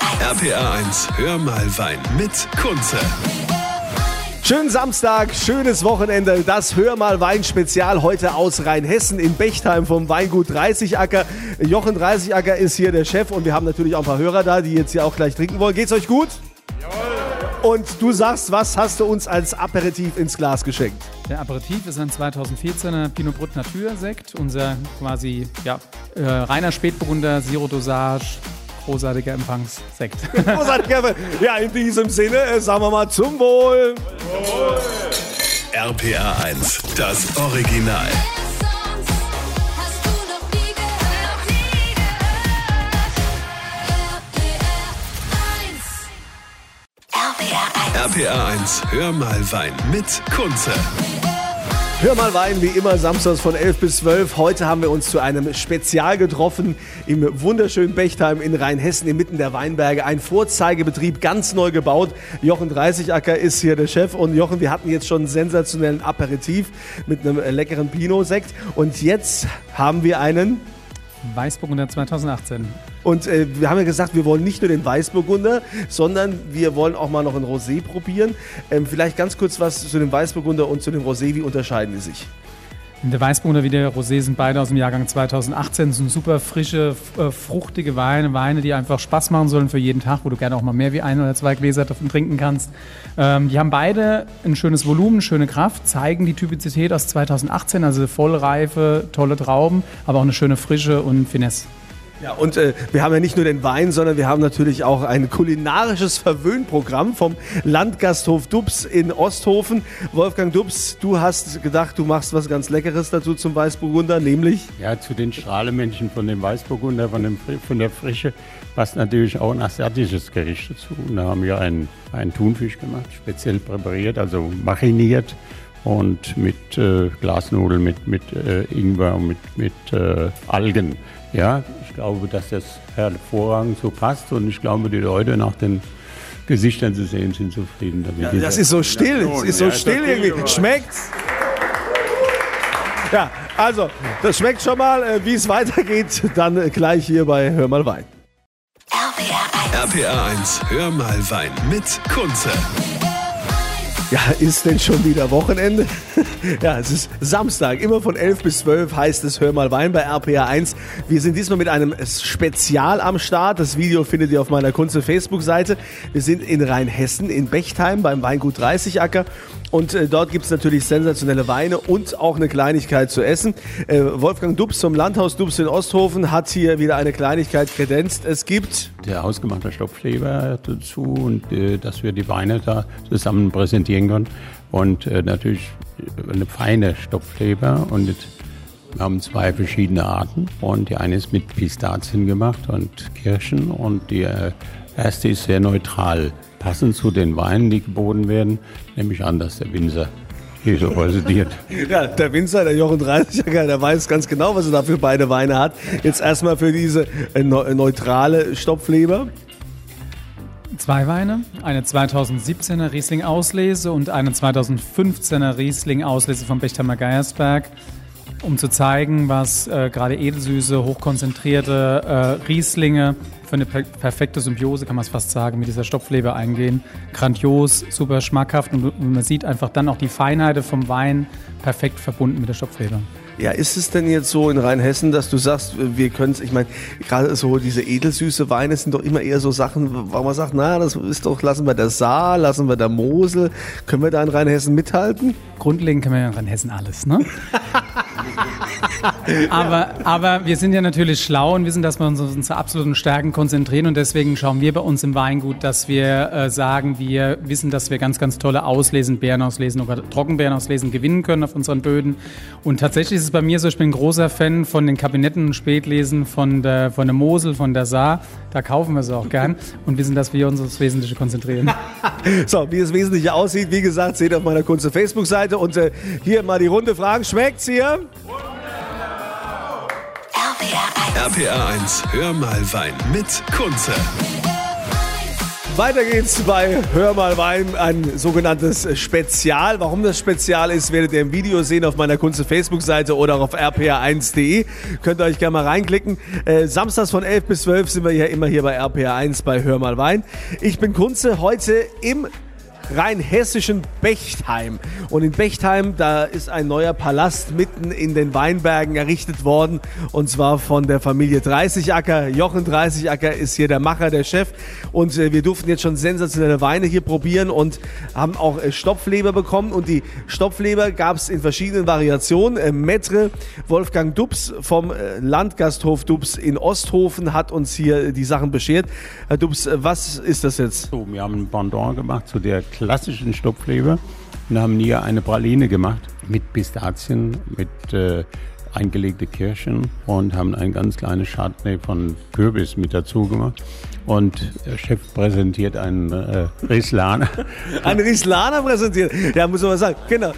RPA 1, hör mal Wein mit Kunze. Schönen Samstag, schönes Wochenende. Das Hör mal Wein Spezial heute aus Rheinhessen in Bechtheim vom Weingut 30 Acker. Jochen 30 Acker ist hier der Chef und wir haben natürlich auch ein paar Hörer da, die jetzt hier auch gleich trinken wollen. Geht's euch gut? Jawohl. Und du sagst, was hast du uns als Aperitif ins Glas geschenkt? Der Aperitif ist ein 2014er Pinot Brut Natur Sekt, unser quasi ja, äh, reiner Spätburgunder Zero Dosage großartiger Empfangssekt. Großartiger, ja, in diesem Sinne, äh, sagen wir mal zum Wohl. RPA 1, das Original. RPA 1, hör mal Wein mit Kunze. Hör mal Wein, wie immer samstags von 11 bis 12. Heute haben wir uns zu einem Spezial getroffen im wunderschönen Bechtheim in Rheinhessen inmitten der Weinberge. Ein Vorzeigebetrieb, ganz neu gebaut. Jochen 30 Acker ist hier der Chef und Jochen, wir hatten jetzt schon einen sensationellen Aperitif mit einem leckeren Pinot-Sekt und jetzt haben wir einen Weißburgunder 2018. Und äh, wir haben ja gesagt, wir wollen nicht nur den Weißburgunder, sondern wir wollen auch mal noch ein Rosé probieren. Ähm, vielleicht ganz kurz was zu dem Weißburgunder und zu dem Rosé. Wie unterscheiden die sich? Der Weißburgunder wie der Rosé sind beide aus dem Jahrgang 2018. Das sind super frische, äh, fruchtige Weine, Weine, die einfach Spaß machen sollen für jeden Tag, wo du gerne auch mal mehr wie ein oder zwei Gläser davon trinken kannst. Ähm, die haben beide ein schönes Volumen, schöne Kraft, zeigen die Typizität aus 2018, also vollreife, tolle Trauben, aber auch eine schöne Frische und Finesse. Ja, und äh, wir haben ja nicht nur den Wein, sondern wir haben natürlich auch ein kulinarisches Verwöhnprogramm vom Landgasthof Dubs in Osthofen. Wolfgang Dubs, du hast gedacht, du machst was ganz Leckeres dazu zum Weißburgunder, nämlich? Ja, zu den Strahlemännchen von dem Weißburgunder, von, dem, von der Frische, passt natürlich auch ein asiatisches Gericht dazu. Und da haben wir einen, einen Thunfisch gemacht, speziell präpariert, also mariniert und mit äh, Glasnudeln, mit, mit äh, Ingwer und mit, mit äh, Algen. Ja, ich glaube, dass das hervorragend so passt und ich glaube, die Leute nach den Gesichtern zu sehen sind zufrieden damit. Ja, das ist so still, es ist so ja, still irgendwie. Schmeckt's? Ja, also, das schmeckt schon mal. Äh, wie es weitergeht, dann äh, gleich hier bei Hör mal Wein. RPA 1. RPA 1, Hör mal Wein mit Kunze. Ja, ist denn schon wieder Wochenende? ja, es ist Samstag, immer von 11 bis 12 heißt es Hör mal Wein bei RPA 1. Wir sind diesmal mit einem Spezial am Start. Das Video findet ihr auf meiner Kunze Facebook-Seite. Wir sind in Rheinhessen, in Bechtheim beim Weingut 30 Acker und äh, dort gibt es natürlich sensationelle Weine und auch eine Kleinigkeit zu essen. Äh, Wolfgang Dubs vom Landhaus Dubs in Osthofen hat hier wieder eine Kleinigkeit kredenzt. Es gibt der hausgemachte Stopfleber dazu und äh, dass wir die Weine da zusammen präsentieren können. Und äh, natürlich eine feine Stopfleber und wir haben zwei verschiedene Arten und die eine ist mit Pistazien gemacht und Kirschen und die äh, erste ist sehr neutral passend zu den Weinen, die geboten werden, nehme ich an, dass der Winzer hier so residiert. ja, der Winzer, der Jochen 30 der weiß ganz genau, was er da für beide Weine hat. Jetzt erstmal für diese äh, neutrale Stopfleber. Zwei Weine, eine 2017er Riesling Auslese und eine 2015er Riesling Auslese von Bechtheimer Geiersberg um zu zeigen, was äh, gerade edelsüße, hochkonzentrierte äh, Rieslinge für eine per perfekte Symbiose, kann man es fast sagen, mit dieser Stopfleber eingehen. Grandios, super schmackhaft und man sieht einfach dann auch die Feinheit vom Wein perfekt verbunden mit der Stopfleber. Ja, ist es denn jetzt so in Rheinhessen, dass du sagst, wir können es, ich meine, gerade so diese edelsüße Weine sind doch immer eher so Sachen, wo man sagt, na, das ist doch, lassen wir der Saar, lassen wir der Mosel. Können wir da in Rheinhessen mithalten? Grundlegend können wir in Rheinhessen alles, ne? aber, aber wir sind ja natürlich schlau und wissen, dass wir uns auf unsere absoluten Stärken konzentrieren und deswegen schauen wir bei uns im Weingut, dass wir äh, sagen, wir wissen, dass wir ganz, ganz tolle Auslesen, Beerenauslesen oder Trockenbeerenauslesen gewinnen können auf unseren Böden. Und tatsächlich ist es bei mir so, ich bin ein großer Fan von den Kabinetten und Spätlesen von der, von der Mosel, von der Saar. Da kaufen wir sie auch gern und wissen, dass wir uns aufs Wesentliche konzentrieren. so, wie das Wesentliche aussieht, wie gesagt, seht ihr auf meiner Kunze Facebook-Seite und äh, hier mal die Runde fragen. Schmeckt's hier? RPA 1, hör mal Wein mit Kunze. Weiter geht's bei Hör mal Wein, ein sogenanntes Spezial. Warum das Spezial ist, werdet ihr im Video sehen auf meiner Kunze Facebook-Seite oder auch auf rpa1.de. Könnt ihr euch gerne mal reinklicken. Äh, samstags von 11 bis 12 sind wir ja immer hier bei RPA1 bei Hör mal Wein. Ich bin Kunze, heute im rheinhessischen Bechtheim. Und in Bechtheim, da ist ein neuer Palast mitten in den Weinbergen errichtet worden. Und zwar von der Familie Dreißigacker. Jochen Dreißigacker ist hier der Macher, der Chef. Und äh, wir durften jetzt schon sensationelle Weine hier probieren und haben auch äh, Stopfleber bekommen. Und die Stopfleber gab es in verschiedenen Variationen. Äh, Metre Wolfgang Dubs vom Landgasthof Dubs in Osthofen hat uns hier die Sachen beschert. Herr Dubs, was ist das jetzt? So, wir haben ein Pendant gemacht zu der klassischen Stopfleber und haben hier eine Praline gemacht mit Pistazien, mit äh, eingelegte Kirschen und haben ein ganz kleines Chardonnay von Kürbis mit dazu gemacht. Und der Chef präsentiert einen äh, Rieslaner. Ein Rieslaner präsentiert. Ja, muss man sagen. Genau.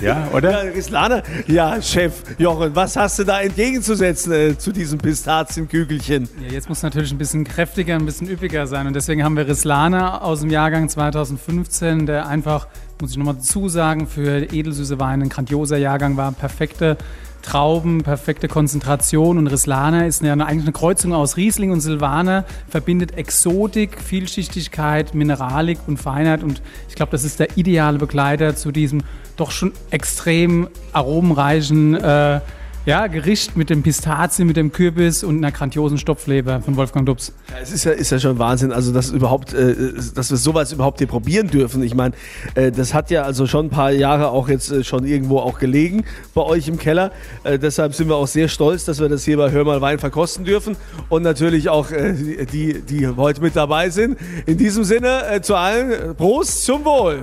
Ja, oder? Ja, Rieslaner. Ja, Chef Jochen, was hast du da entgegenzusetzen äh, zu diesem Pistazienkügelchen? Ja, jetzt muss natürlich ein bisschen kräftiger, ein bisschen üppiger sein. Und deswegen haben wir Rieslaner aus dem Jahrgang 2015, der einfach, muss ich nochmal dazu sagen, für edelsüße Weine ein grandioser Jahrgang war. Perfekte Trauben, perfekte Konzentration und Rislana ist ja eigentlich eine Kreuzung aus Riesling und Silvaner, verbindet Exotik, Vielschichtigkeit, Mineralik und Feinheit und ich glaube, das ist der ideale Begleiter zu diesem doch schon extrem aromenreichen äh, ja, Gericht mit dem Pistazien, mit dem Kürbis und einer grandiosen Stopfleber von Wolfgang Dubs. Ja, es ist ja, ist ja schon Wahnsinn, also dass überhaupt, äh, dass wir sowas überhaupt hier probieren dürfen. Ich meine, äh, das hat ja also schon ein paar Jahre auch jetzt äh, schon irgendwo auch gelegen bei euch im Keller. Äh, deshalb sind wir auch sehr stolz, dass wir das hier bei Hör mal Wein verkosten dürfen und natürlich auch äh, die, die heute mit dabei sind. In diesem Sinne äh, zu allen Prost zum Wohl.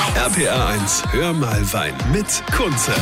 RPR 1. RPR 1, hör mal Wein mit Kunze.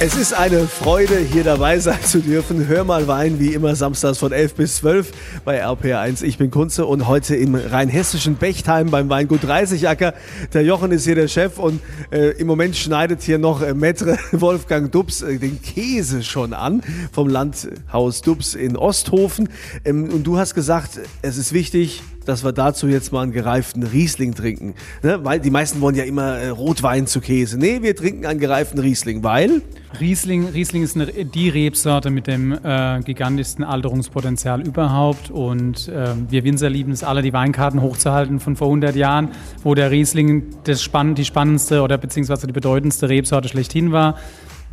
Es ist eine Freude, hier dabei sein zu dürfen. Hör mal Wein, wie immer samstags von 11 bis 12 bei RPR1. Ich bin Kunze und heute im rheinhessischen Bechtheim beim Weingut 30 Acker. Der Jochen ist hier der Chef und äh, im Moment schneidet hier noch äh, Metre Wolfgang Dubs äh, den Käse schon an vom Landhaus Dubs in Osthofen. Ähm, und du hast gesagt, es ist wichtig, dass wir dazu jetzt mal einen gereiften Riesling trinken. Ne? Weil die meisten wollen ja immer äh, Rotwein zu Käse. Nee, wir trinken einen gereiften Riesling, weil Riesling, Riesling ist eine, die Rebsorte mit dem äh, gigantischsten Alterungspotenzial überhaupt. Und äh, wir Winzer lieben es alle, die Weinkarten hochzuhalten von vor 100 Jahren, wo der Riesling das spann die spannendste oder beziehungsweise die bedeutendste Rebsorte schlechthin war.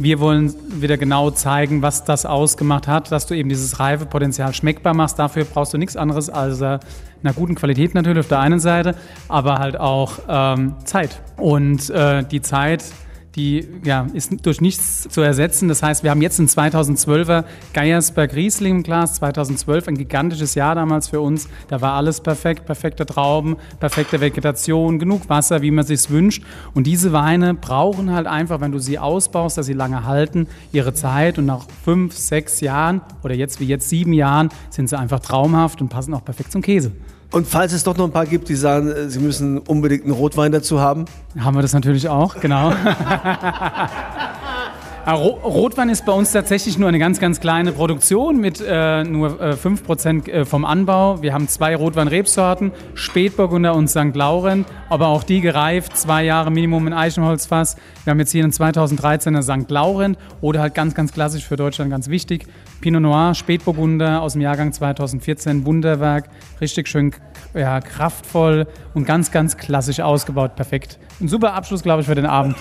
Wir wollen wieder genau zeigen, was das ausgemacht hat, dass du eben dieses Reifepotenzial schmeckbar machst. Dafür brauchst du nichts anderes als äh, einer guten Qualität natürlich auf der einen Seite, aber halt auch ähm, Zeit. Und äh, die Zeit die ja, ist durch nichts zu ersetzen. Das heißt, wir haben jetzt ein 2012er Geiersberg Riesling Glas, 2012, ein gigantisches Jahr damals für uns. Da war alles perfekt, perfekte Trauben, perfekte Vegetation, genug Wasser, wie man sich wünscht. Und diese Weine brauchen halt einfach, wenn du sie ausbaust, dass sie lange halten, ihre Zeit. Und nach fünf, sechs Jahren oder jetzt wie jetzt sieben Jahren sind sie einfach traumhaft und passen auch perfekt zum Käse. Und falls es doch noch ein paar gibt, die sagen, äh, sie müssen unbedingt einen Rotwein dazu haben? Haben wir das natürlich auch, genau. Rotwein ist bei uns tatsächlich nur eine ganz, ganz kleine Produktion mit äh, nur äh, 5% äh, vom Anbau. Wir haben zwei Rotwein-Rebsorten, Spätburgunder und St. Laurent, aber auch die gereift, zwei Jahre Minimum in Eichenholzfass. Wir haben jetzt hier einen 2013er St. Laurent oder halt ganz, ganz klassisch für Deutschland ganz wichtig, Pinot Noir, Spätburgunder aus dem Jahrgang 2014, Wunderwerk, richtig schön ja, kraftvoll und ganz, ganz klassisch ausgebaut, perfekt. Ein super Abschluss, glaube ich, für den Abend.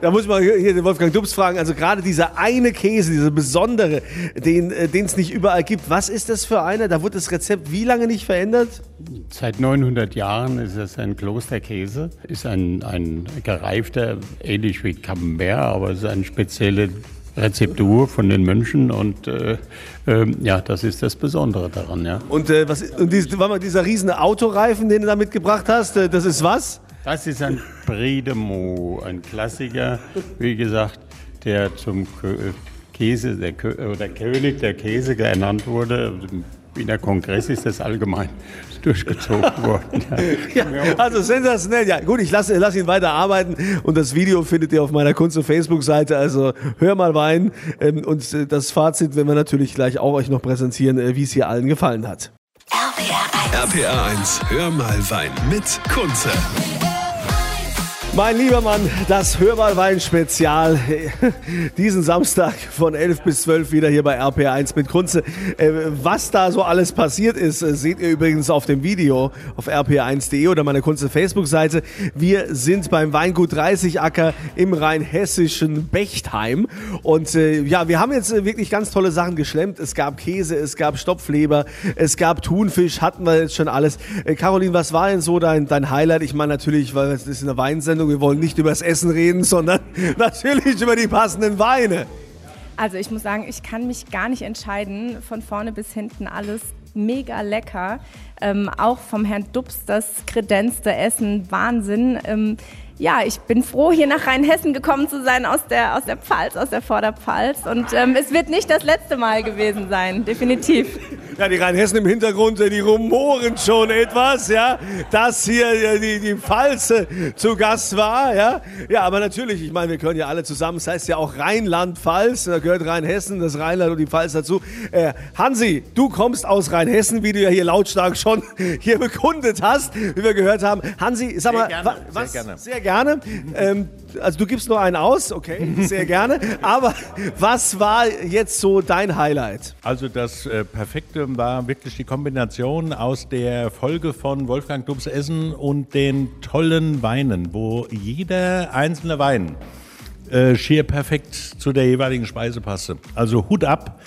Da muss man hier den Wolfgang Dubs fragen, also gerade dieser eine Käse, dieser besondere, den äh, es nicht überall gibt, was ist das für einer? Da wurde das Rezept wie lange nicht verändert? Seit 900 Jahren ist es ein Klosterkäse, ist ein, ein gereifter, ähnlich wie Camembert, aber es ist eine spezielle Rezeptur von den Mönchen und äh, äh, ja, das ist das Besondere daran. Ja. Und, äh, was, und dies, mal, dieser riesen Autoreifen, den du da mitgebracht hast, äh, das ist was? Das ist ein Bredemo, ein Klassiker, wie gesagt, der zum Käse, der, oder König der Käse ernannt wurde. Wiener Kongress ist das allgemein durchgezogen worden. Ja. ja, also sensationell. Ja, gut, ich lasse lass ihn weiter arbeiten und das Video findet ihr auf meiner Kunst- und Facebook-Seite. Also hör mal Wein ähm, und äh, das Fazit werden wir natürlich gleich auch euch noch präsentieren, äh, wie es hier allen gefallen hat. RPA 1, hör mal Wein mit Kunze. Mein lieber Mann, das Hörmalwein-Spezial. Diesen Samstag von 11 bis 12 wieder hier bei RPR1 mit Kunze. Äh, was da so alles passiert ist, äh, seht ihr übrigens auf dem Video auf rpr1.de oder meiner Kunze Facebook-Seite. Wir sind beim Weingut 30 Acker im rheinhessischen Bechtheim. Und äh, ja, wir haben jetzt wirklich ganz tolle Sachen geschlemmt. Es gab Käse, es gab Stopfleber, es gab Thunfisch, hatten wir jetzt schon alles. Caroline, was war denn so dein, dein Highlight? Ich meine natürlich, weil es ist eine Weinsendung Sendung. Wir wollen nicht über das Essen reden, sondern natürlich über die passenden Weine. Also ich muss sagen, ich kann mich gar nicht entscheiden. Von vorne bis hinten alles mega lecker. Ähm, auch vom Herrn Dubs das kredenzte Essen, Wahnsinn. Ähm, ja, ich bin froh, hier nach Rheinhessen gekommen zu sein, aus der, aus der Pfalz, aus der Vorderpfalz. Und ähm, es wird nicht das letzte Mal gewesen sein, definitiv. Ja, die Rheinhessen im Hintergrund, die rumoren schon etwas, ja, dass hier die, die Pfalz zu Gast war, ja. Ja, aber natürlich, ich meine, wir gehören ja alle zusammen, das heißt ja auch Rheinland-Pfalz, da gehört Rheinhessen, das Rheinland und die Pfalz dazu. Äh, Hansi, du kommst aus Rheinhessen, wie du ja hier lautstark schon hier bekundet hast, wie wir gehört haben. Hansi, sag mal, gerne, was? Sehr gerne. Sehr gerne. Ähm, also du gibst nur einen aus, okay, sehr gerne. Aber was war jetzt so dein Highlight? Also das äh, Perfekte war wirklich die Kombination aus der Folge von Wolfgang Dubs Essen und den tollen Weinen, wo jeder einzelne Wein äh, schier perfekt zu der jeweiligen Speise passte. Also Hut ab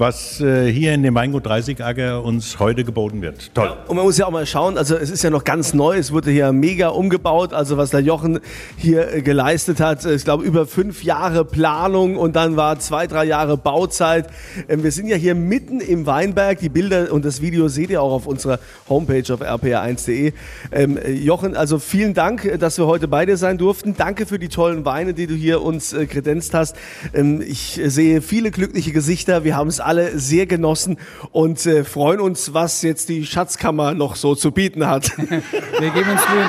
was äh, hier in dem Weingut 30 Acker uns heute geboten wird. Toll. Ja, und man muss ja auch mal schauen, also es ist ja noch ganz neu, es wurde hier mega umgebaut, also was der Jochen hier äh, geleistet hat, ich glaube über fünf Jahre Planung und dann war zwei, drei Jahre Bauzeit. Ähm, wir sind ja hier mitten im Weinberg, die Bilder und das Video seht ihr auch auf unserer Homepage auf rpr1.de. Ähm, Jochen, also vielen Dank, dass wir heute bei dir sein durften. Danke für die tollen Weine, die du hier uns äh, kredenzt hast. Ähm, ich sehe viele glückliche Gesichter, wir haben es alle sehr genossen und äh, freuen uns, was jetzt die Schatzkammer noch so zu bieten hat. Wir geben uns Mühe.